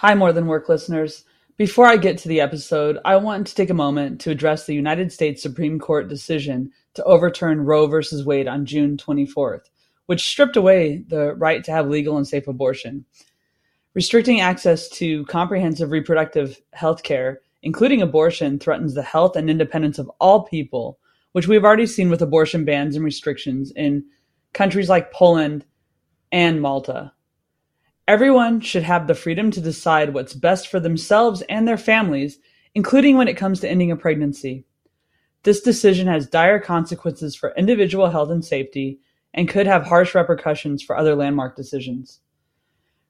Hi, More Than Work listeners. Before I get to the episode, I want to take a moment to address the United States Supreme Court decision to overturn Roe v. Wade on June 24th, which stripped away the right to have legal and safe abortion. Restricting access to comprehensive reproductive health care, including abortion, threatens the health and independence of all people, which we've already seen with abortion bans and restrictions in countries like Poland and Malta. Everyone should have the freedom to decide what's best for themselves and their families, including when it comes to ending a pregnancy. This decision has dire consequences for individual health and safety and could have harsh repercussions for other landmark decisions.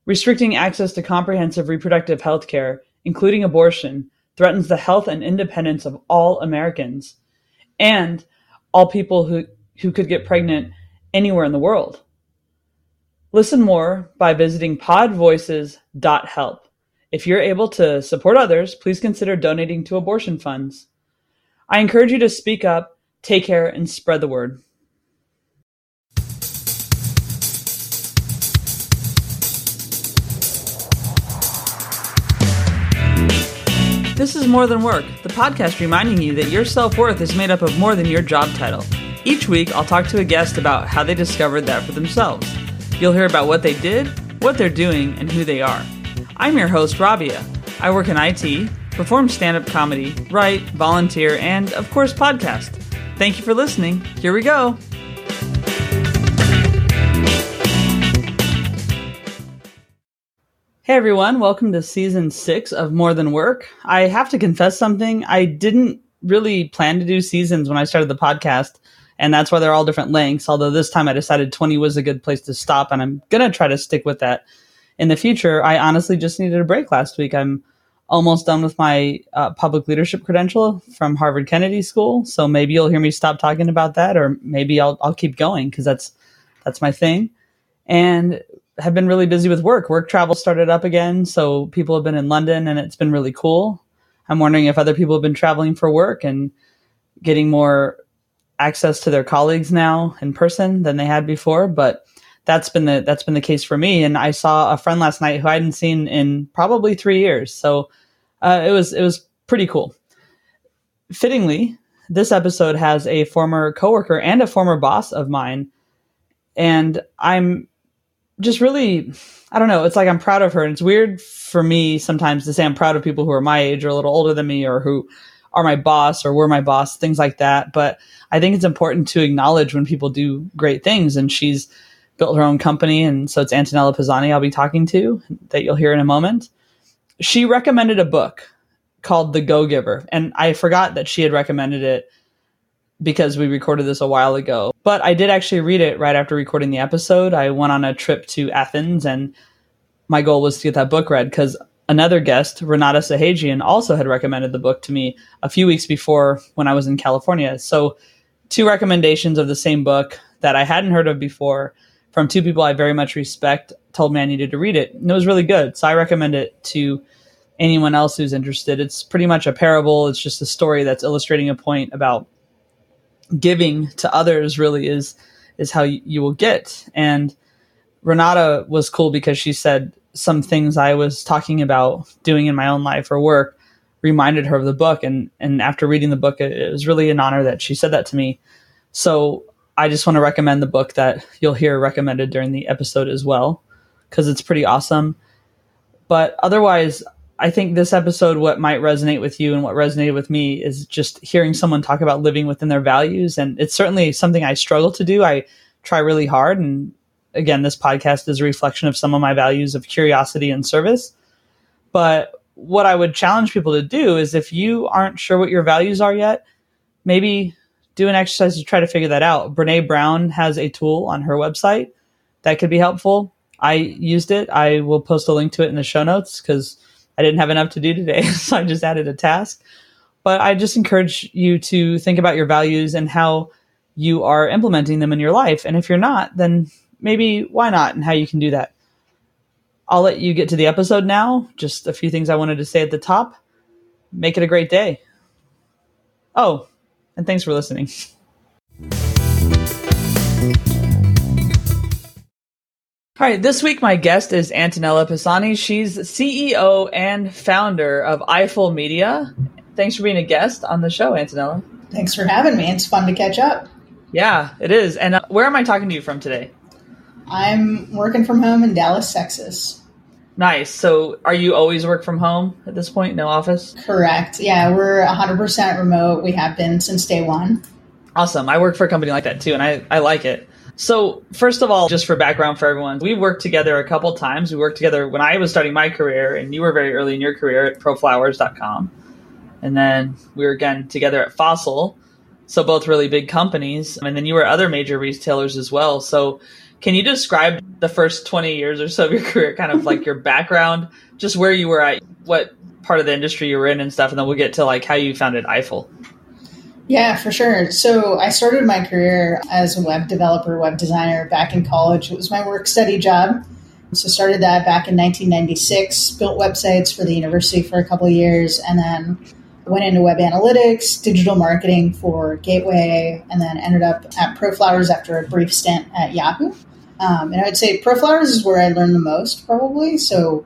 Restricting access to comprehensive reproductive health care, including abortion, threatens the health and independence of all Americans and all people who, who could get pregnant anywhere in the world. Listen more by visiting podvoices.help. If you're able to support others, please consider donating to abortion funds. I encourage you to speak up, take care, and spread the word. This is More Than Work, the podcast reminding you that your self worth is made up of more than your job title. Each week, I'll talk to a guest about how they discovered that for themselves. You'll hear about what they did, what they're doing, and who they are. I'm your host, Rabia. I work in IT, perform stand up comedy, write, volunteer, and, of course, podcast. Thank you for listening. Here we go. Hey everyone, welcome to season six of More Than Work. I have to confess something. I didn't really plan to do seasons when I started the podcast and that's why they're all different lengths. Although this time I decided 20 was a good place to stop, and I'm gonna try to stick with that in the future. I honestly just needed a break last week. I'm almost done with my uh, public leadership credential from Harvard Kennedy School, so maybe you'll hear me stop talking about that, or maybe I'll I'll keep going because that's that's my thing. And have been really busy with work. Work travel started up again, so people have been in London, and it's been really cool. I'm wondering if other people have been traveling for work and getting more access to their colleagues now in person than they had before, but that's been the that's been the case for me. And I saw a friend last night who I hadn't seen in probably three years, so uh, it was it was pretty cool. Fittingly, this episode has a former coworker and a former boss of mine, and I'm just really I don't know. It's like I'm proud of her, and it's weird for me sometimes to say I'm proud of people who are my age or a little older than me or who are my boss or were my boss, things like that. But I think it's important to acknowledge when people do great things. And she's built her own company. And so it's Antonella Pisani I'll be talking to that you'll hear in a moment. She recommended a book called The Go Giver. And I forgot that she had recommended it because we recorded this a while ago. But I did actually read it right after recording the episode. I went on a trip to Athens and my goal was to get that book read because another guest, Renata Sahajian, also had recommended the book to me a few weeks before when I was in California. So, two recommendations of the same book that I hadn't heard of before from two people I very much respect told me I needed to read it. And it was really good. So, I recommend it to anyone else who's interested. It's pretty much a parable, it's just a story that's illustrating a point about giving to others, really, is, is how you will get. And Renata was cool because she said, some things I was talking about doing in my own life or work reminded her of the book. And, and after reading the book, it, it was really an honor that she said that to me. So I just want to recommend the book that you'll hear recommended during the episode as well, because it's pretty awesome. But otherwise, I think this episode, what might resonate with you and what resonated with me is just hearing someone talk about living within their values. And it's certainly something I struggle to do. I try really hard and again, this podcast is a reflection of some of my values of curiosity and service. But what I would challenge people to do is if you aren't sure what your values are yet, maybe do an exercise to try to figure that out. Brene Brown has a tool on her website that could be helpful. I used it. I will post a link to it in the show notes because I didn't have enough to do today. so I just added a task. But I just encourage you to think about your values and how you are implementing them in your life. And if you're not, then maybe why not and how you can do that. I'll let you get to the episode now. Just a few things I wanted to say at the top. Make it a great day. Oh, and thanks for listening. All right, this week my guest is Antonella Pisani. She's CEO and founder of Eiffel Media. Thanks for being a guest on the show, Antonella. Thanks for having me. It's fun to catch up. Yeah, it is. And uh, where am I talking to you from today? I'm working from home in Dallas, Texas. Nice. So, are you always work from home at this point? No office? Correct. Yeah, we're 100% remote. We have been since day one. Awesome. I work for a company like that too, and I, I like it. So, first of all, just for background for everyone, we worked together a couple times. We worked together when I was starting my career, and you were very early in your career at proflowers.com. And then we were again together at Fossil. So, both really big companies. And then you were other major retailers as well. So, can you describe the first 20 years or so of your career, kind of like your background, just where you were at, what part of the industry you were in and stuff? And then we'll get to like how you founded Eiffel. Yeah, for sure. So I started my career as a web developer, web designer back in college. It was my work study job. So started that back in 1996, built websites for the university for a couple of years, and then went into web analytics, digital marketing for Gateway, and then ended up at ProFlowers after a brief stint at Yahoo. Um, and I would say ProFlowers is where I learned the most, probably. So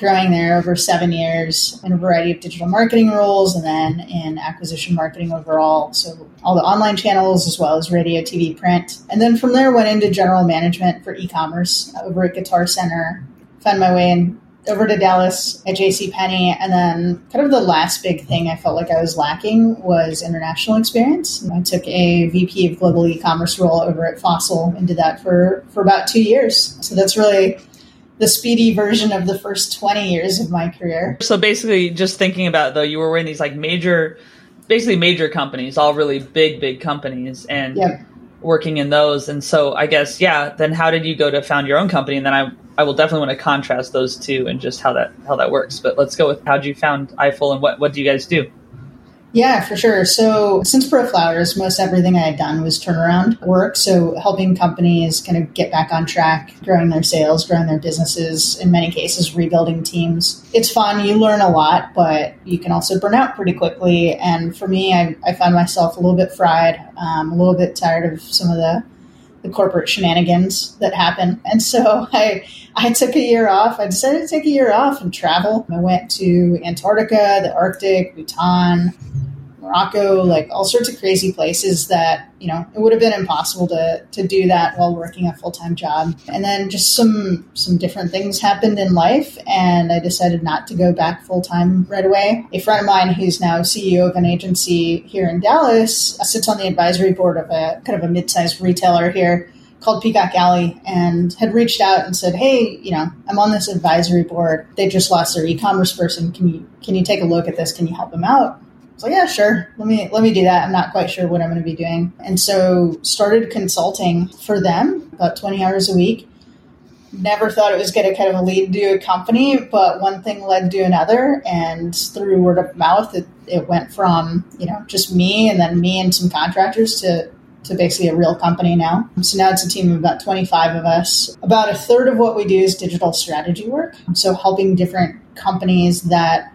growing there over seven years in a variety of digital marketing roles and then in acquisition marketing overall. So all the online channels as well as radio, TV, print. And then from there went into general management for e-commerce over at Guitar Center. Found my way in over to Dallas at JC Penney, and then kind of the last big thing I felt like I was lacking was international experience. I took a VP of global e-commerce role over at Fossil and did that for for about two years. So that's really the speedy version of the first 20 years of my career. So basically, just thinking about though, you were in these like major, basically major companies, all really big, big companies, and yep. Working in those. And so I guess, yeah, then how did you go to found your own company? And then I, I will definitely want to contrast those two and just how that, how that works. But let's go with how did you found Eiffel and what, what do you guys do? Yeah, for sure. So since ProFlowers, most everything I had done was turnaround work. So helping companies kind of get back on track, growing their sales, growing their businesses, in many cases, rebuilding teams. It's fun. You learn a lot, but you can also burn out pretty quickly. And for me, I, I found myself a little bit fried, um, a little bit tired of some of the the corporate shenanigans that happen. And so I I took a year off. I decided to take a year off and travel. I went to Antarctica, the Arctic, Bhutan, Morocco, like all sorts of crazy places that, you know, it would have been impossible to, to do that while working a full time job. And then just some some different things happened in life and I decided not to go back full time right away. A friend of mine who's now CEO of an agency here in Dallas sits on the advisory board of a kind of a mid-sized retailer here called Peacock Alley and had reached out and said, "Hey, you know, I'm on this advisory board. They just lost their e-commerce person. Can you can you take a look at this? Can you help them out?" So yeah, sure. Let me let me do that. I'm not quite sure what I'm going to be doing, and so started consulting for them about 20 hours a week. Never thought it was going to kind of lead to a company, but one thing led to another, and through word of mouth, it, it went from you know just me and then me and some contractors to to basically a real company now. So now it's a team of about 25 of us. About a third of what we do is digital strategy work. So helping different companies that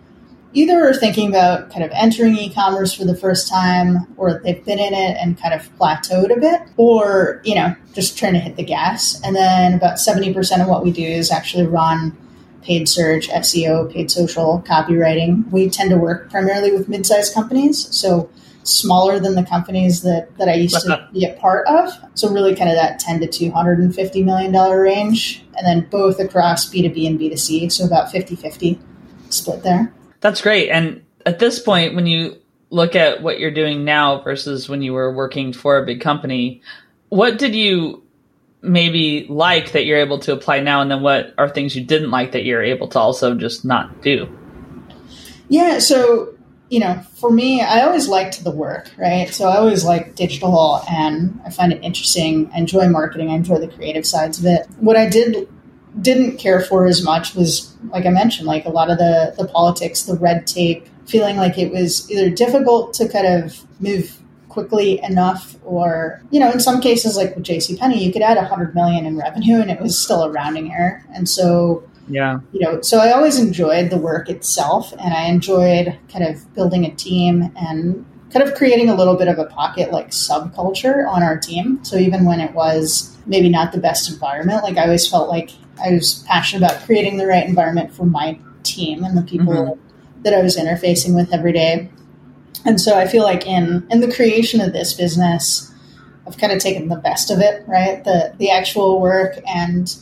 either are thinking about kind of entering e-commerce for the first time or they've been in it and kind of plateaued a bit or you know just trying to hit the gas. And then about 70% of what we do is actually run paid search seo paid social copywriting. We tend to work primarily with mid-sized companies so smaller than the companies that, that i used to be a part of. So really kind of that 10 to 250 million dollar range. And then both across b2b and b2c so about 50-50 split there that's great. And at this point, when you look at what you're doing now versus when you were working for a big company, what did you maybe like that you're able to apply now? And then what are things you didn't like that you're able to also just not do? Yeah. So, you know, for me, I always liked the work, right? So I always liked digital and I find it interesting. I enjoy marketing. I enjoy the creative sides of it. What I did didn't care for as much was, like I mentioned, like a lot of the, the politics, the red tape, feeling like it was either difficult to kind of move quickly enough or you know in some cases like with jc penney you could add 100 million in revenue and it was still a rounding error and so yeah you know so i always enjoyed the work itself and i enjoyed kind of building a team and kind of creating a little bit of a pocket like subculture on our team. So even when it was maybe not the best environment, like I always felt like I was passionate about creating the right environment for my team and the people mm-hmm. that I was interfacing with every day. And so I feel like in in the creation of this business, I've kind of taken the best of it, right? The the actual work and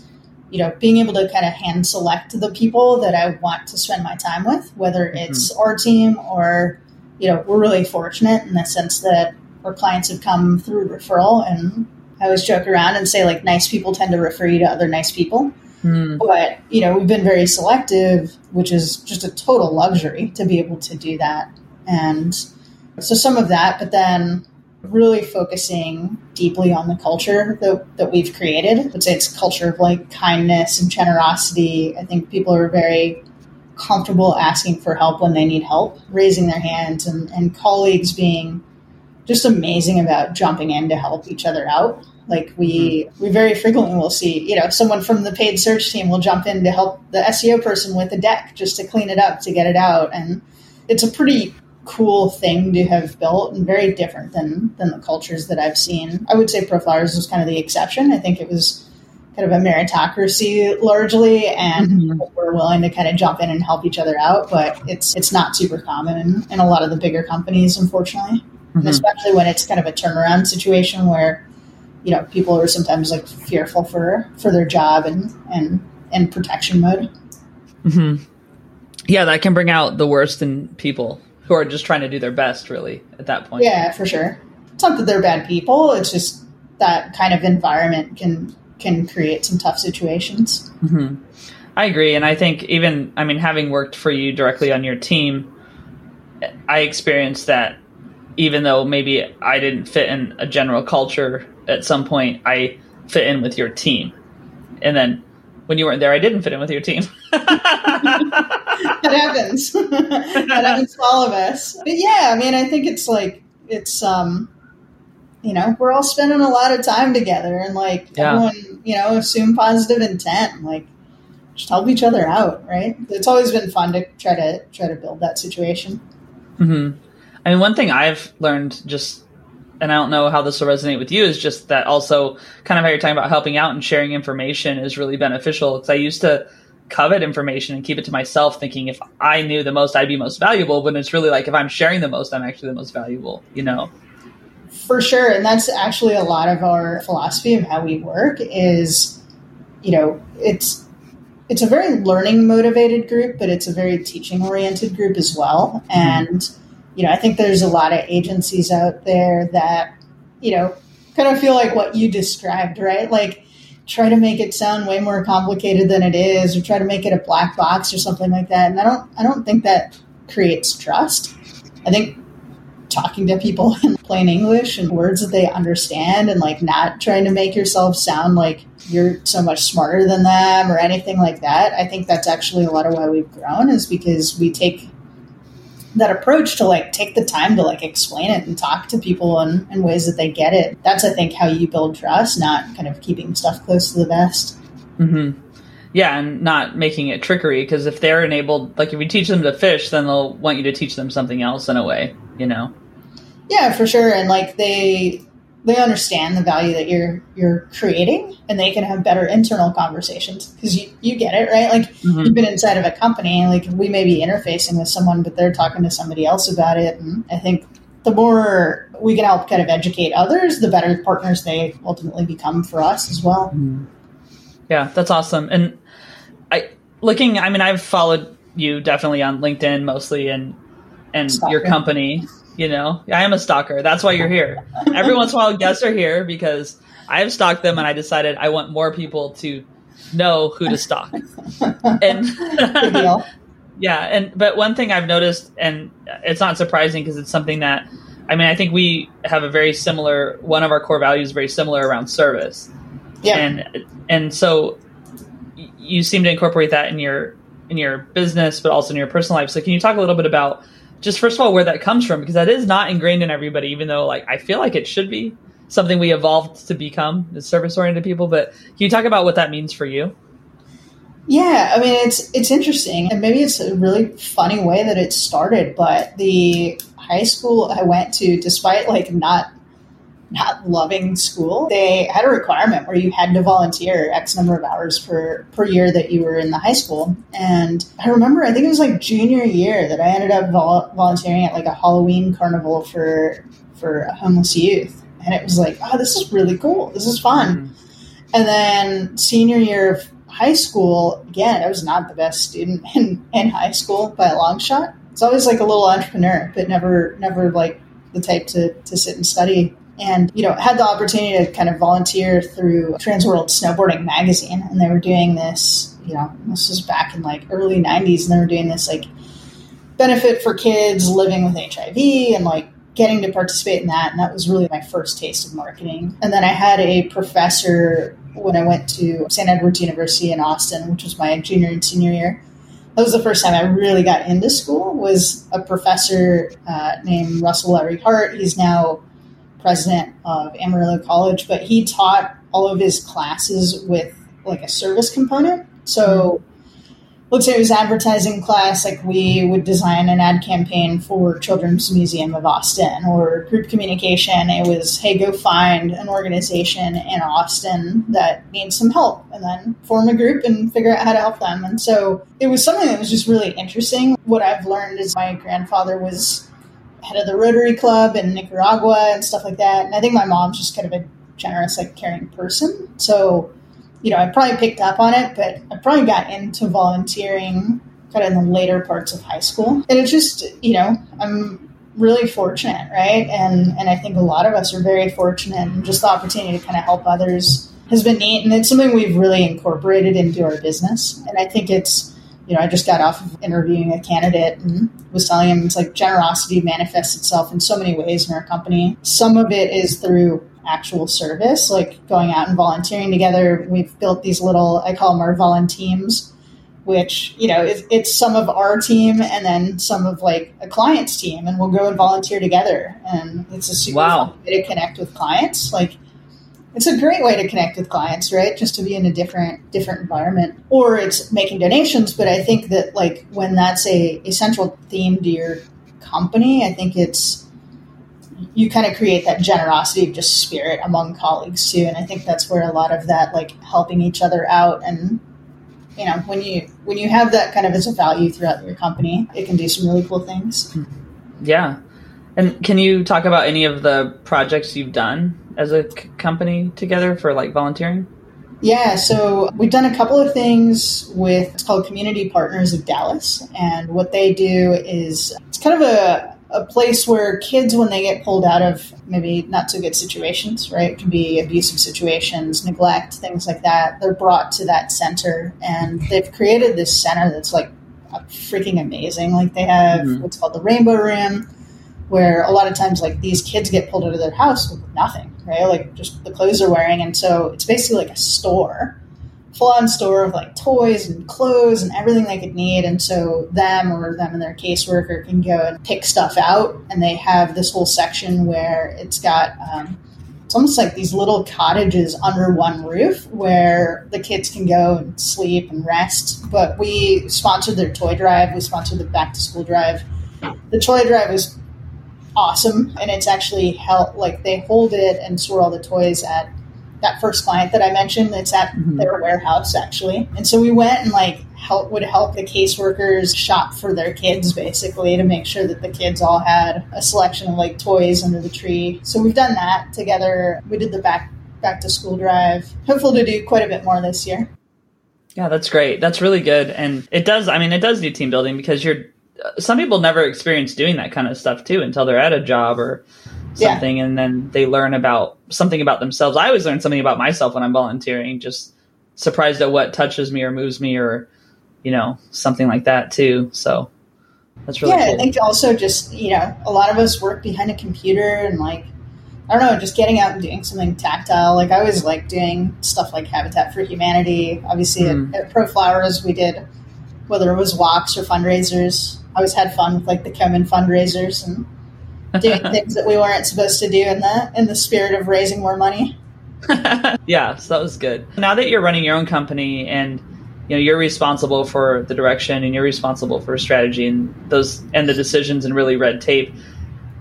you know being able to kind of hand select the people that I want to spend my time with, whether mm-hmm. it's mm-hmm. our team or you know we're really fortunate in the sense that our clients have come through referral and I always joke around and say like nice people tend to refer you to other nice people. Mm. But you know we've been very selective, which is just a total luxury to be able to do that. And so some of that, but then really focusing deeply on the culture that, that we've created. I would say it's a culture of like kindness and generosity. I think people are very comfortable asking for help when they need help, raising their hands, and, and colleagues being just amazing about jumping in to help each other out. Like we mm-hmm. we very frequently will see, you know, someone from the paid search team will jump in to help the SEO person with a deck just to clean it up to get it out. And it's a pretty cool thing to have built and very different than than the cultures that I've seen. I would say ProFlowers was kind of the exception. I think it was kind of a meritocracy largely and mm-hmm. we're willing to kind of jump in and help each other out, but it's it's not super common in, in a lot of the bigger companies, unfortunately. Mm-hmm. And especially when it's kind of a turnaround situation where, you know, people are sometimes like fearful for for their job and and in protection mode. Mm-hmm. Yeah, that can bring out the worst in people who are just trying to do their best, really, at that point. Yeah, for sure. It's not that they're bad people. It's just that kind of environment can can create some tough situations. Mm-hmm. I agree, and I think even I mean, having worked for you directly on your team, I experienced that. Even though maybe I didn't fit in a general culture at some point, I fit in with your team, and then when you weren't there, I didn't fit in with your team. that happens. that happens to all of us. But yeah, I mean, I think it's like it's um, you know, we're all spending a lot of time together, and like yeah. everyone, you know, assume positive intent, like just help each other out, right? It's always been fun to try to try to build that situation. hmm I mean, one thing I've learned just and I don't know how this will resonate with you, is just that also kind of how you're talking about helping out and sharing information is really beneficial. Because I used to covet information and keep it to myself, thinking if I knew the most, I'd be most valuable. But it's really like if I'm sharing the most, I'm actually the most valuable, you know? For sure. And that's actually a lot of our philosophy of how we work is, you know, it's, it's a very learning motivated group, but it's a very teaching oriented group as well. Mm-hmm. And you know, I think there's a lot of agencies out there that, you know, kind of feel like what you described, right? Like try to make it sound way more complicated than it is or try to make it a black box or something like that. And I don't I don't think that creates trust. I think talking to people in plain English and words that they understand and like not trying to make yourself sound like you're so much smarter than them or anything like that. I think that's actually a lot of why we've grown is because we take that approach to like take the time to like explain it and talk to people in, in ways that they get it. That's I think how you build trust, not kind of keeping stuff close to the vest. Mm-hmm. Yeah, and not making it trickery because if they're enabled, like if you teach them to fish, then they'll want you to teach them something else in a way, you know. Yeah, for sure, and like they they understand the value that you're you're creating and they can have better internal conversations because you, you get it right? Like mm-hmm. you've been inside of a company like we may be interfacing with someone but they're talking to somebody else about it. And i think the more we can help kind of educate others the better partners they ultimately become for us as well. Mm-hmm. yeah that's awesome. And i looking i mean i've followed you definitely on linkedin mostly and and your company you know, I am a stalker. That's why you're here. Every once in a while, guests are here because I have stalked them, and I decided I want more people to know who to stalk. And yeah, and but one thing I've noticed, and it's not surprising because it's something that I mean, I think we have a very similar. One of our core values very similar around service. Yeah, and and so you seem to incorporate that in your in your business, but also in your personal life. So, can you talk a little bit about just first of all where that comes from because that is not ingrained in everybody even though like i feel like it should be something we evolved to become as service oriented people but can you talk about what that means for you? Yeah i mean it's it's interesting and maybe it's a really funny way that it started but the high school I went to, despite like not not loving school, they had a requirement where you had to volunteer X number of hours per per year that you were in the high school. And I remember, I think it was like junior year that I ended up vol- volunteering at like a Halloween carnival for for homeless youth, and it was like, oh, this is really cool. This is fun. Mm-hmm. And then senior year of high school, again, I was not the best student in, in high school by a long shot. It's always like a little entrepreneur, but never never like the type to, to sit and study and you know had the opportunity to kind of volunteer through Transworld Snowboarding magazine, and they were doing this. You know, this was back in like early '90s, and they were doing this like benefit for kids living with HIV, and like getting to participate in that. And that was really my first taste of marketing. And then I had a professor when I went to St. Edward's University in Austin, which was my junior and senior year. That was the first time I really got into school. Was a professor uh, named Russell Lowery-Hart. He's now president of Amarillo College, but he taught all of his classes with like a service component. So mm-hmm. let's say it was advertising class, like we would design an ad campaign for Children's Museum of Austin or group communication. It was, hey, go find an organization in Austin that needs some help and then form a group and figure out how to help them. And so it was something that was just really interesting. What I've learned is my grandfather was head of the Rotary Club in Nicaragua and stuff like that. And I think my mom's just kind of a generous, like caring person. So, you know, I probably picked up on it, but I probably got into volunteering kind of in the later parts of high school. And it's just, you know, I'm really fortunate, right? And and I think a lot of us are very fortunate and just the opportunity to kind of help others has been neat and it's something we've really incorporated into our business. And I think it's you know, I just got off of interviewing a candidate and was telling him it's like generosity manifests itself in so many ways in our company. Some of it is through actual service, like going out and volunteering together. We've built these little, I call them our volunteams, which, you know, it's, it's some of our team and then some of like a client's team, and we'll go and volunteer together. And it's a super wow. way to connect with clients. Like, it's a great way to connect with clients right? Just to be in a different different environment. Or it's making donations but i think that like when that's a, a central theme to your company i think it's you kind of create that generosity of just spirit among colleagues too. And i think that's where a lot of that like helping each other out and you know when you when you have that kind of as a value throughout your company it can do some really cool things. Yeah. And can you talk about any of the projects you've done as a c- company together for like volunteering? Yeah, so we've done a couple of things with it's called Community Partners of Dallas, and what they do is it's kind of a a place where kids, when they get pulled out of maybe not so good situations, right? It can be abusive situations, neglect, things like that. They're brought to that center, and they've created this center that's like freaking amazing. Like they have mm-hmm. what's called the Rainbow Room, where a lot of times like these kids get pulled out of their house with nothing, right? Like just the clothes they're wearing, and so it's basically like a store, full on store of like toys and clothes and everything they could need. And so them or them and their caseworker can go and pick stuff out, and they have this whole section where it's got. Um, it's almost like these little cottages under one roof where the kids can go and sleep and rest. But we sponsored their toy drive. We sponsored the back to school drive. The toy drive was awesome, and it's actually help like they hold it and store all the toys at that first client that I mentioned. It's at mm-hmm. their warehouse actually, and so we went and like help would help the caseworkers shop for their kids basically to make sure that the kids all had a selection of like toys under the tree. So we've done that together. We did the back back to school drive. Hopeful to do quite a bit more this year. Yeah, that's great. That's really good. And it does, I mean, it does do team building because you're some people never experience doing that kind of stuff too until they're at a job or something yeah. and then they learn about something about themselves i always learn something about myself when i'm volunteering just surprised at what touches me or moves me or you know something like that too so that's really yeah cool. i think also just you know a lot of us work behind a computer and like i don't know just getting out and doing something tactile like i always like doing stuff like habitat for humanity obviously mm. at, at pro flowers we did whether it was walks or fundraisers always had fun with like the Komen fundraisers and doing things that we weren't supposed to do in the in the spirit of raising more money. yeah, so that was good. Now that you're running your own company and you know you're responsible for the direction and you're responsible for strategy and those and the decisions and really red tape,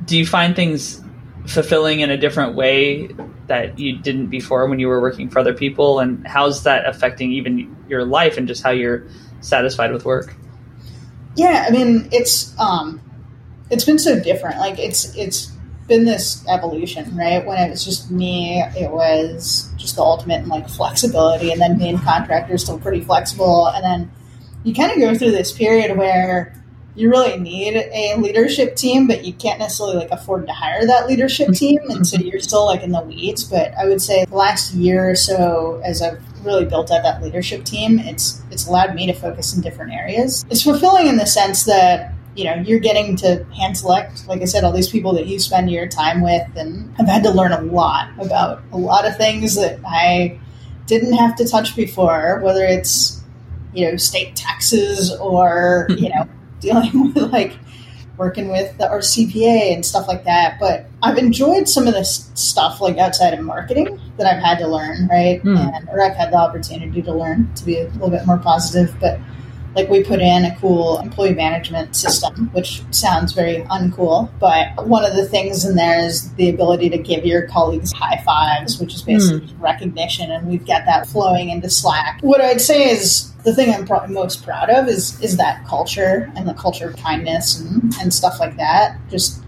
do you find things fulfilling in a different way that you didn't before when you were working for other people and how's that affecting even your life and just how you're satisfied with work yeah i mean it's um it's been so different. Like it's it's been this evolution right? When it was just me it was just the ultimate in like flexibility and then being contractor still pretty flexible. And then you kind of go through this period where you really need a leadership team, but you can't necessarily like afford to hire that leadership team, and so you're still like in the weeds. But I would say last year or so, as I've really built out that leadership team, it's it's allowed me to focus in different areas. It's fulfilling in the sense that you know you're getting to hand select, like I said, all these people that you spend your time with, and I've had to learn a lot about a lot of things that I didn't have to touch before, whether it's you know state taxes or you know dealing with like working with our CPA and stuff like that. But I've enjoyed some of this stuff like outside of marketing that I've had to learn, right? Mm. And or I've had the opportunity to learn to be a little bit more positive. But like we put in a cool employee management system, which sounds very uncool. But one of the things in there is the ability to give your colleagues high fives, which is basically mm. recognition. And we've got that flowing into Slack. What I'd say is the thing I'm probably most proud of is is that culture and the culture of kindness and, and stuff like that. Just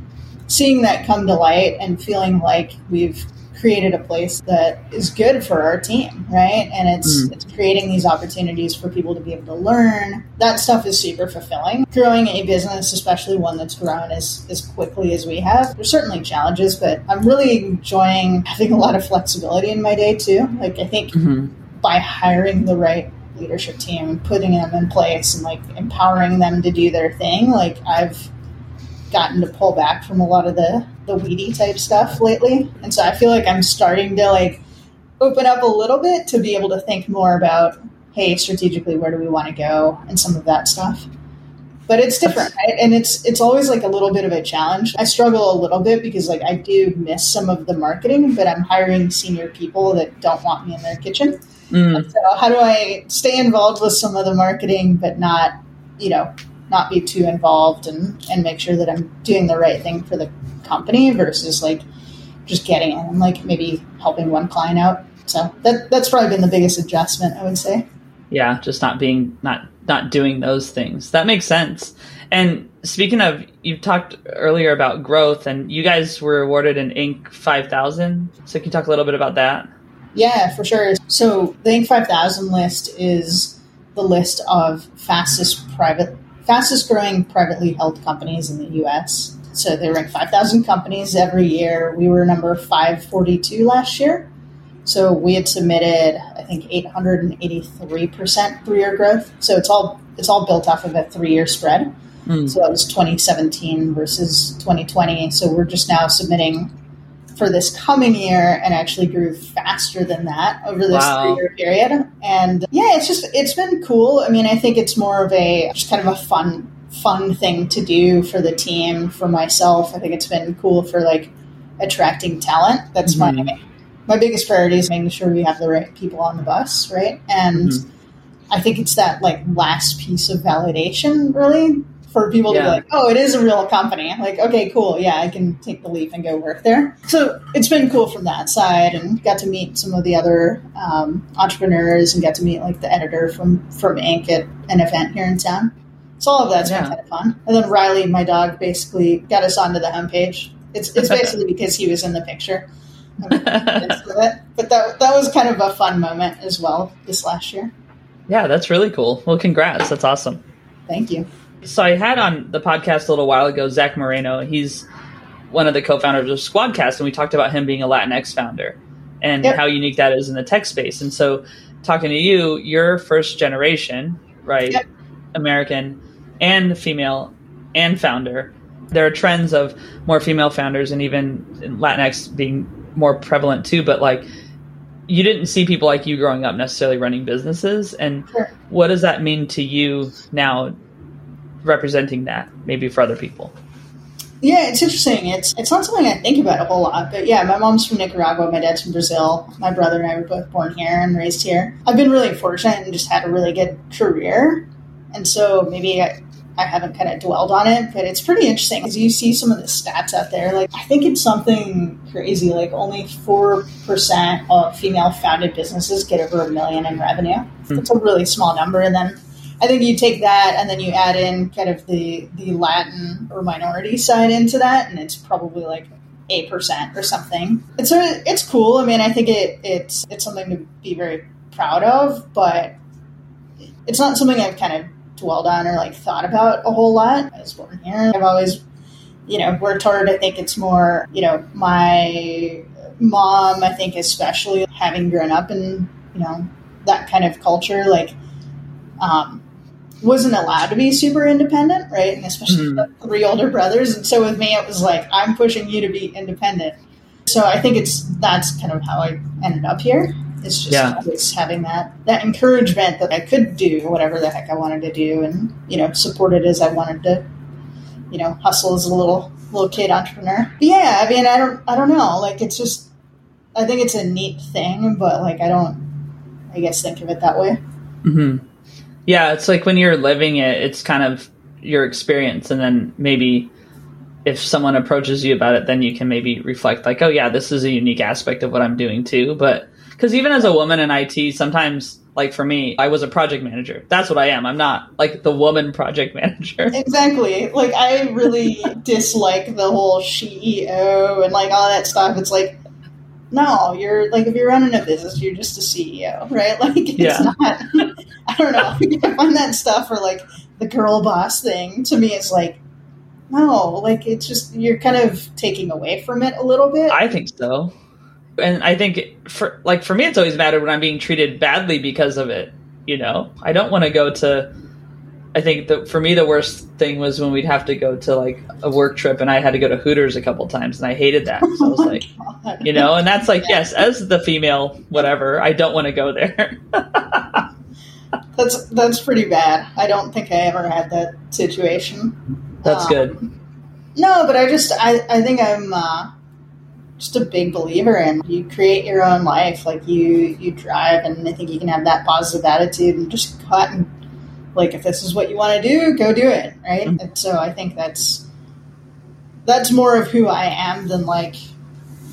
seeing that come to light and feeling like we've created a place that is good for our team, right? And it's mm. it's creating these opportunities for people to be able to learn. That stuff is super fulfilling. Growing a business, especially one that's grown as as quickly as we have, there's certainly challenges, but I'm really enjoying having a lot of flexibility in my day too. Like I think mm-hmm. by hiring the right leadership team and putting them in place and like empowering them to do their thing. Like I've gotten to pull back from a lot of the the weedy type stuff lately, and so I feel like I'm starting to like open up a little bit to be able to think more about hey strategically where do we want to go and some of that stuff but it's different right? and it's it's always like a little bit of a challenge i struggle a little bit because like i do miss some of the marketing but i'm hiring senior people that don't want me in their kitchen Mm. So how do I stay involved with some of the marketing, but not, you know, not be too involved and, and make sure that I'm doing the right thing for the company versus like just getting in and like maybe helping one client out. So that that's probably been the biggest adjustment, I would say. Yeah, just not being not not doing those things. That makes sense. And speaking of, you talked earlier about growth, and you guys were awarded an Inc. 5000. So can you talk a little bit about that? Yeah, for sure. So the Inc. 5000 list is the list of fastest private, fastest growing privately held companies in the U.S. So they rank 5,000 companies every year. We were number 542 last year. So we had submitted, I think, 883% three-year growth. So it's all it's all built off of a three-year spread. Mm. So that was 2017 versus 2020. So we're just now submitting for this coming year and actually grew faster than that over this wow. three year period. And yeah, it's just, it's been cool. I mean, I think it's more of a, just kind of a fun, fun thing to do for the team, for myself. I think it's been cool for like attracting talent. That's mm-hmm. my, my biggest priority is making sure we have the right people on the bus, right? And mm-hmm. I think it's that like last piece of validation really for people yeah. to be like, oh, it is a real company. Like, okay, cool. Yeah, I can take the leap and go work there. So it's been cool from that side and got to meet some of the other um, entrepreneurs and got to meet like the editor from, from Inc. at an event here in town. So all of that's yeah. been kind of fun. And then Riley, my dog, basically got us onto the homepage. It's, it's basically because he was in the picture. but that, that was kind of a fun moment as well this last year. Yeah, that's really cool. Well, congrats. That's awesome. Thank you so I had on the podcast a little while ago Zach Moreno. He's one of the co-founders of Squadcast, and we talked about him being a Latinx founder and yep. how unique that is in the tech space. And so, talking to you, you're first generation, right? Yep. American and female and founder. There are trends of more female founders and even Latinx being more prevalent too. But like, you didn't see people like you growing up necessarily running businesses. And sure. what does that mean to you now? Representing that maybe for other people? Yeah, it's interesting. It's it's not something I think about a whole lot, but yeah, my mom's from Nicaragua, my dad's from Brazil. My brother and I were both born here and raised here. I've been really fortunate and just had a really good career, and so maybe I, I haven't kind of dwelled on it, but it's pretty interesting because you see some of the stats out there. Like, I think it's something crazy. Like, only 4% of female founded businesses get over a million in revenue. Mm-hmm. It's a really small number. And then I think you take that and then you add in kind of the, the Latin or minority side into that, and it's probably like 8% or something. It's it's cool. I mean, I think it, it's, it's something to be very proud of, but it's not something I've kind of dwelled on or like thought about a whole lot. I was born here. I've always, you know, worked hard. I think it's more, you know, my mom, I think especially having grown up in, you know, that kind of culture, like, um, wasn't allowed to be super independent, right? And especially mm-hmm. three older brothers. And so with me, it was like, I'm pushing you to be independent. So I think it's that's kind of how I ended up here. It's just yeah. always having that that encouragement that I could do whatever the heck I wanted to do, and you know, support it as I wanted to. You know, hustle as a little little kid entrepreneur. But yeah, I mean, I don't, I don't know. Like, it's just, I think it's a neat thing, but like, I don't, I guess, think of it that way. Hmm. Yeah, it's like when you're living it, it's kind of your experience, and then maybe if someone approaches you about it, then you can maybe reflect, like, oh yeah, this is a unique aspect of what I'm doing too. But because even as a woman in IT, sometimes like for me, I was a project manager. That's what I am. I'm not like the woman project manager. Exactly. Like I really dislike the whole CEO and like all that stuff. It's like no, you're like if you're running a business, you're just a CEO, right? Like it's yeah. not. I don't know. I find that stuff or like the girl boss thing to me is like no, like it's just you're kind of taking away from it a little bit. I think so and I think for like for me, it's always mattered when I'm being treated badly because of it. You know, I don't want to go to. I think that for me, the worst thing was when we'd have to go to like a work trip, and I had to go to Hooters a couple times, and I hated that. So I was oh like, God. you know, and that's like, yes, as the female, whatever, I don't want to go there. that's that's pretty bad. I don't think I ever had that situation. That's um, good. No, but I just I I think I'm. Uh, just a big believer in. You create your own life, like you you drive, and I think you can have that positive attitude and just cut and like if this is what you want to do, go do it, right? Mm-hmm. And so I think that's that's more of who I am than like,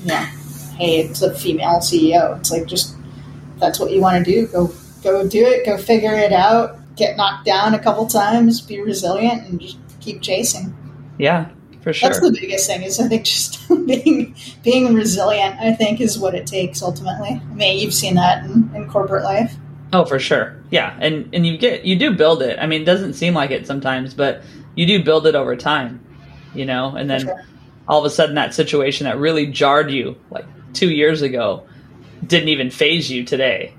yeah, hey, it's a female CEO. It's like just that's what you want to do. Go go do it. Go figure it out. Get knocked down a couple times. Be resilient and just keep chasing. Yeah, for sure. That's the biggest thing is I think just being being resilient. I think is what it takes ultimately. I mean, you've seen that in, in corporate life. Oh, for sure. Yeah, and and you get you do build it. I mean, it doesn't seem like it sometimes, but you do build it over time. You know, and then sure. all of a sudden that situation that really jarred you like two years ago didn't even phase you today,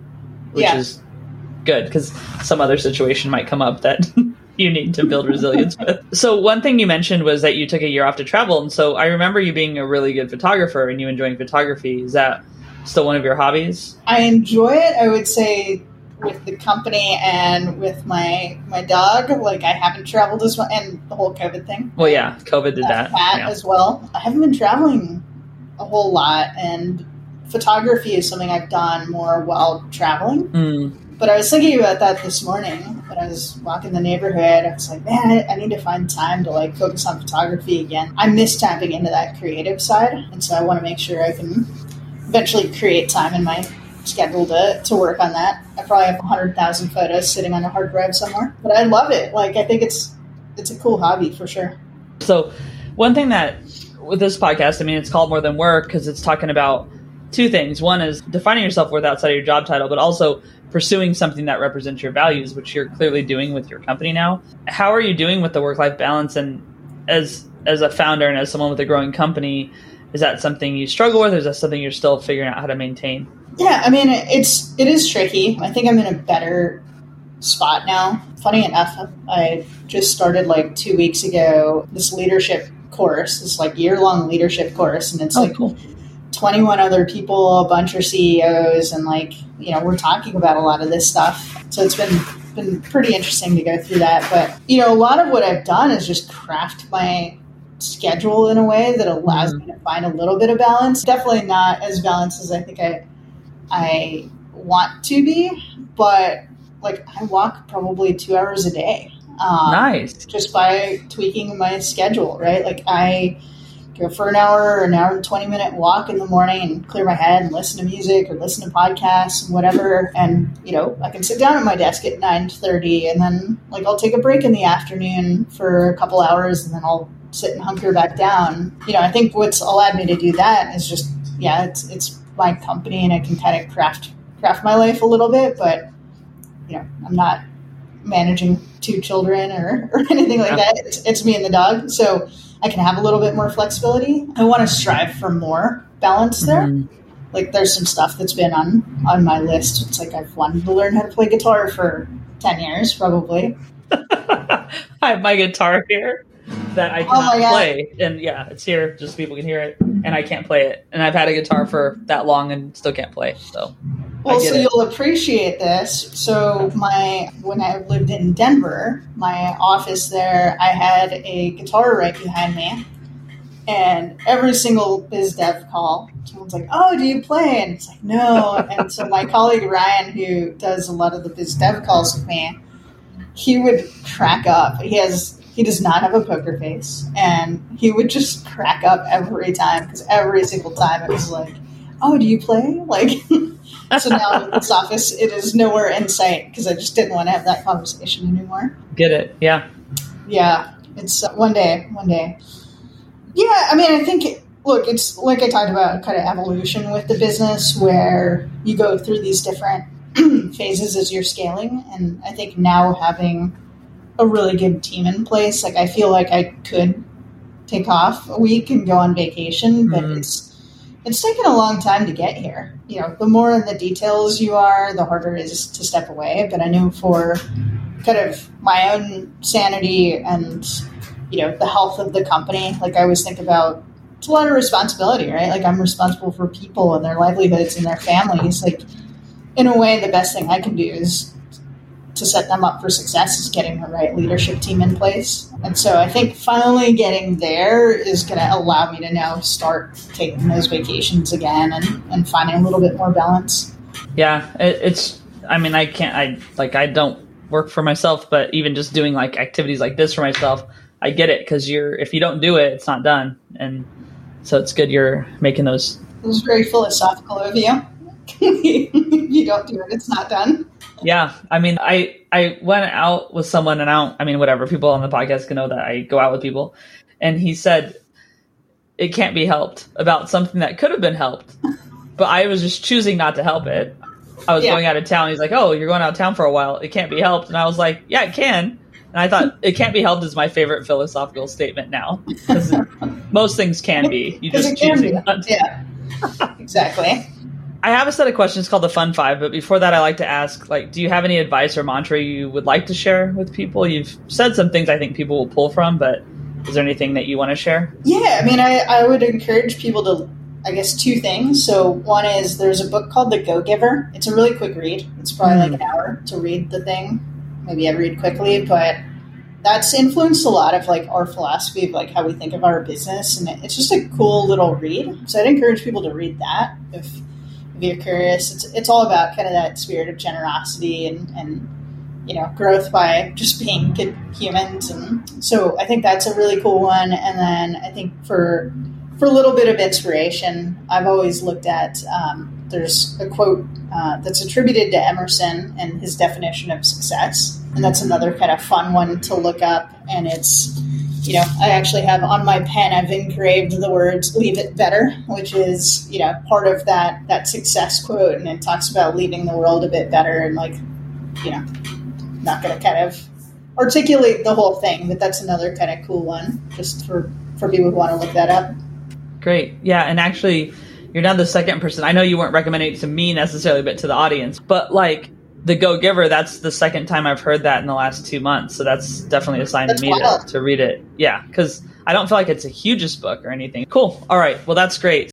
which yeah. is good because some other situation might come up that you need to build resilience with. So one thing you mentioned was that you took a year off to travel, and so I remember you being a really good photographer and you enjoying photography. Is that still one of your hobbies? I enjoy it. I would say with the company and with my my dog. Like I haven't traveled as well, and the whole COVID thing. Well, yeah, COVID did that, that yeah. as well. I haven't been traveling a whole lot, and photography is something I've done more while traveling. Mm. But I was thinking about that this morning when I was walking the neighborhood. I was like, man, I, I, need to find time to like focus on photography again. I miss tapping into that creative side, and so I want to make sure I can eventually create time in my schedule to, to work on that. I probably have hundred thousand photos sitting on a hard drive somewhere, but I love it. Like I think it's it's a cool hobby for sure. So, one thing that with this podcast, I mean, it's called More Than Work because it's talking about two things. One is defining yourself worth outside of your job title, but also pursuing something that represents your values, which you're clearly doing with your company now. How are you doing with the work life balance? And as as a founder and as someone with a growing company, is that something you struggle with, or is that something you're still figuring out how to maintain? Yeah, I mean, it's it is tricky. I think I'm in a better spot now. Funny enough, I just started like two weeks ago this leadership course, this like year long leadership course, and it's oh, like cool. 21 other people, a bunch of CEOs, and like, you know, we're talking about a lot of this stuff. So it's been been pretty interesting to go through that. But, you know, a lot of what I've done is just craft my schedule in a way that allows mm-hmm. me to find a little bit of balance. Definitely not as balanced as I think I I want to be, but like I walk probably two hours a day. Um, nice. Just by tweaking my schedule, right? Like I go for an hour or an hour and 20 minute walk in the morning and clear my head and listen to music or listen to podcasts and whatever and you know i can sit down at my desk at 9.30 and then like i'll take a break in the afternoon for a couple hours and then i'll sit and hunker back down you know i think what's allowed me to do that is just yeah it's it's my company and i can kind of craft craft my life a little bit but you know i'm not managing two children or, or anything like that it's, it's me and the dog so I can have a little bit more flexibility. I want to strive for more balance there. Mm-hmm. Like there's some stuff that's been on on my list. It's like I've wanted to learn how to play guitar for ten years, probably. I have my guitar here that I oh cannot oh play, and yeah, it's here just so people can hear it, and I can't play it. And I've had a guitar for that long and still can't play. So well, so it. you'll appreciate this. So my when I lived in Denver, my office there, I had a guitar right behind me, and every single biz dev call, someone's like, "Oh, do you play?" And it's like, "No." and so my colleague Ryan, who does a lot of the biz dev calls with me, he would crack up. He has he does not have a poker face, and he would just crack up every time because every single time it was like, "Oh, do you play?" Like. so now in this office, it is nowhere in sight because I just didn't want to have that conversation anymore. Get it? Yeah. Yeah. It's uh, one day, one day. Yeah, I mean, I think, look, it's like I talked about kind of evolution with the business where you go through these different phases as you're scaling. And I think now having a really good team in place, like I feel like I could take off a week and go on vacation, but mm. it's it's taken a long time to get here. You know, the more in the details you are, the harder it is to step away. But I knew for kind of my own sanity and you know the health of the company, like I always think about it's a lot of responsibility, right? Like I'm responsible for people and their livelihoods and their families. Like in a way, the best thing I can do is to set them up for success is getting the right leadership team in place. And so I think finally getting there is going to allow me to now start taking those vacations again and, and finding a little bit more balance. Yeah, it, it's, I mean, I can't, I like, I don't work for myself, but even just doing like activities like this for myself, I get it because you're, if you don't do it, it's not done. And so it's good you're making those. It was very philosophical of you. you don't do it, it's not done. Yeah, I mean, I I went out with someone, and I. I mean, whatever. People on the podcast can know that I go out with people, and he said it can't be helped about something that could have been helped, but I was just choosing not to help it. I was yeah. going out of town. He's like, "Oh, you're going out of town for a while. It can't be helped," and I was like, "Yeah, it can." And I thought it can't be helped is my favorite philosophical statement now. most things can be. You just to. Yeah, exactly. I have a set of questions called the Fun Five, but before that, I like to ask, like, do you have any advice or mantra you would like to share with people? You've said some things I think people will pull from, but is there anything that you want to share? Yeah, I mean, I, I would encourage people to, I guess, two things. So one is there's a book called The Go Giver. It's a really quick read. It's probably mm. like an hour to read the thing. Maybe I read quickly, but that's influenced a lot of like our philosophy of like how we think of our business, and it's just a cool little read. So I'd encourage people to read that if you're curious, it's it's all about kind of that spirit of generosity and and you know growth by just being good humans, and so I think that's a really cool one. And then I think for for a little bit of inspiration, I've always looked at um, there's a quote uh, that's attributed to Emerson and his definition of success, and that's another kind of fun one to look up, and it's you know, I actually have on my pen, I've engraved the words "leave it better," which is, you know, part of that that success quote, and it talks about leaving the world a bit better, and like, you know, not going to kind of articulate the whole thing, but that's another kind of cool one, just for for people who want to look that up. Great, yeah, and actually, you're now the second person. I know you weren't recommending it to me necessarily, but to the audience. But like, the Go Giver, that's the second time I've heard that in the last two months. So that's definitely a sign that's to me to, to read it. Yeah, because I don't feel like it's a hugest book or anything. Cool. All right. Well, that's great.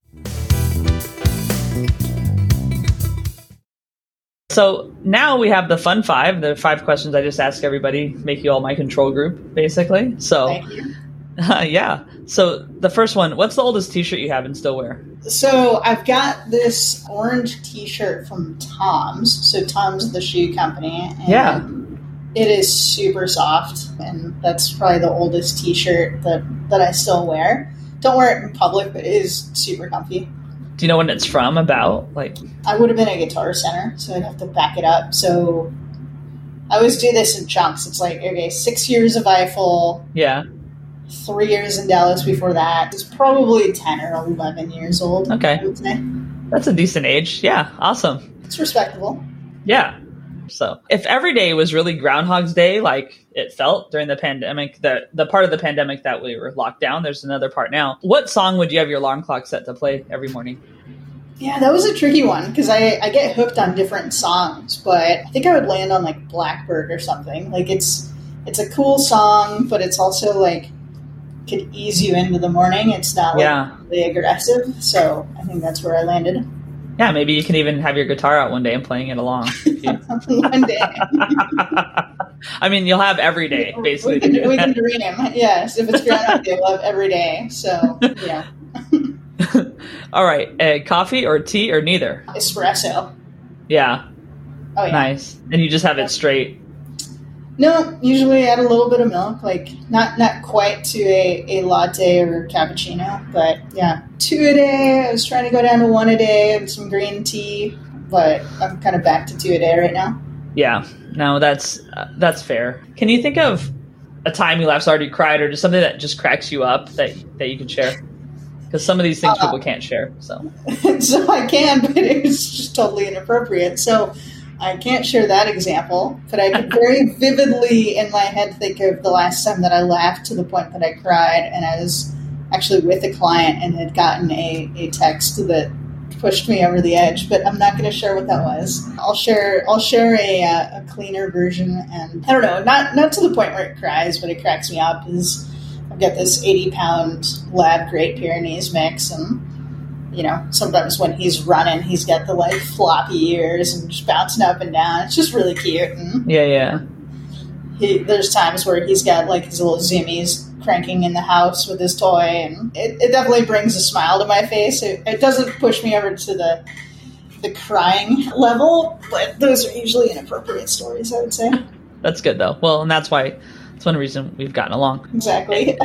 So now we have the fun five, the five questions I just ask everybody, make you all my control group, basically. So, uh, yeah. So the first one, what's the oldest T-shirt you have and still wear? So I've got this orange T-shirt from Tom's. So Tom's the shoe company. yeah. It is super soft, and that's probably the oldest T-shirt that that I still wear. Don't wear it in public, but it is super comfy. Do you know when it's from? About like I would have been a Guitar Center, so I'd have to back it up. So I always do this in chunks. It's like okay, six years of Eyeful, yeah. Three years in Dallas before that. It's probably ten or eleven years old. Okay. I would say That's a decent age. Yeah, awesome. it's respectable. Yeah. So if every day was really Groundhog's Day, like it felt during the pandemic, the the part of the pandemic that we were locked down, there's another part now. What song would you have your alarm clock set to play every morning? Yeah, that was a tricky one because I, I get hooked on different songs, but I think I would land on like Blackbird or something. Like it's it's a cool song, but it's also like could ease you into the morning. It's not like Yeah. really aggressive, so I think that's where I landed. Yeah, maybe you can even have your guitar out one day and playing it along. one day. I mean, you'll have every day, basically. we can, we can dream. Yes, if it's Groundhog Day, we'll have every day. So yeah, All right, uh, coffee or tea or neither? espresso. Yeah, Oh yeah. nice. And you just have it straight. No, usually add a little bit of milk, like not not quite to a, a latte or cappuccino, but yeah, two a day. I was trying to go down to one a day and some green tea, but I'm kind of back to two a day right now. Yeah, no, that's uh, that's fair. Can you think of a time you laughed hard you cried, or just something that just cracks you up that that you can share? Because some of these things Uh, people can't share. So so I can, but it's just totally inappropriate. So I can't share that example, but I can very vividly in my head think of the last time that I laughed to the point that I cried, and I was actually with a client and had gotten a, a text that pushed me over the edge. But I'm not going to share what that was. I'll share I'll share a, uh, a cleaner version, and I don't know, not not to the point where it cries, but it cracks me up. Is I've got this 80 pound lab Great Pyrenees mix, and you know, sometimes when he's running, he's got the like floppy ears and just bouncing up and down. It's just really cute. And yeah, yeah, he, there's times where he's got like his little zoomies cranking in the house with his toy, and it, it definitely brings a smile to my face. It, it doesn't push me over to the the crying level, but those are usually inappropriate stories. I would say that's good though. Well, and that's why it's one reason we've gotten along. exactly.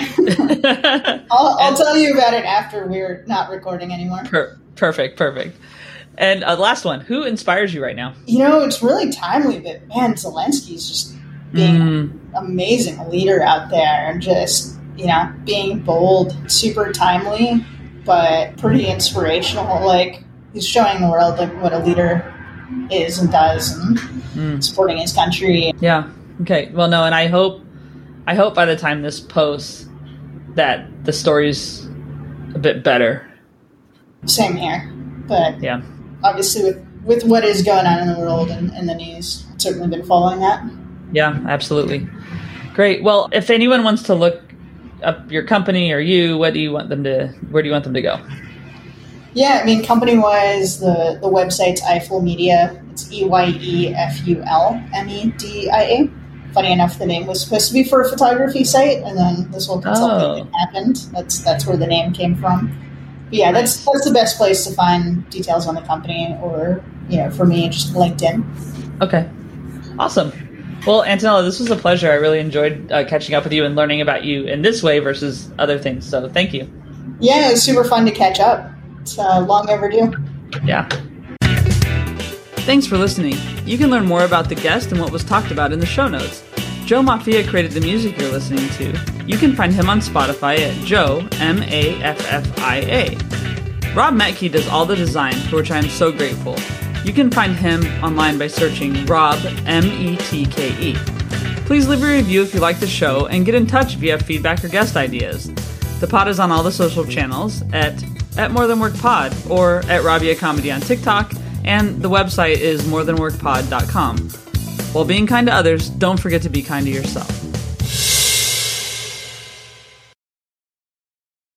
I'll, I'll tell you about it after we're not recording anymore. Per- perfect, perfect. And uh, last one, who inspires you right now? You know, it's really timely, but man, Zelensky's just being Mm, amazing leader out there and just you know being bold super timely but pretty inspirational like he's showing the world like what a leader is and does and mm. supporting his country Yeah. Okay. Well, no, and I hope, I hope by the time this posts, that the story's a bit better. same here but Yeah. obviously with with what is going on in the world and in the news I've certainly been following that Yeah. Absolutely. Great. Well, if anyone wants to look up your company or you, what do you want them to? Where do you want them to go? yeah i mean company wise the the website's Eyeful Media it's E Y E F U L M E D I A funny enough, the name was supposed to be for a photography site, and then this whole consulting Oh. thing happened. That's that's where the name came from. But yeah, that's that's the best place to find details on the company, or you know, for me, just LinkedIn. Okay. Awesome. Well, Antonella, this was a pleasure. I really enjoyed uh, catching up with you and learning about you in this way versus other things. So, thank you. Yeah, it was super fun to catch up. It's uh, long overdue. Yeah. Thanks for listening. You can learn more about the guest and what was talked about in the show notes. Joe Maffia created the music you're listening to. You can find him on Spotify at Joe, M A F F I A. Rob Metke does all the design, for which I am so grateful. You can find him online by searching Rob, M E T K E. Please leave a review if you like the show and get in touch if you have feedback or guest ideas. The pod is on all the social channels at at More Than Work Pod or at Rabia Comedy on TikTok, and the website is morethanworkpod.com. While being kind to others, don't forget to be kind to yourself.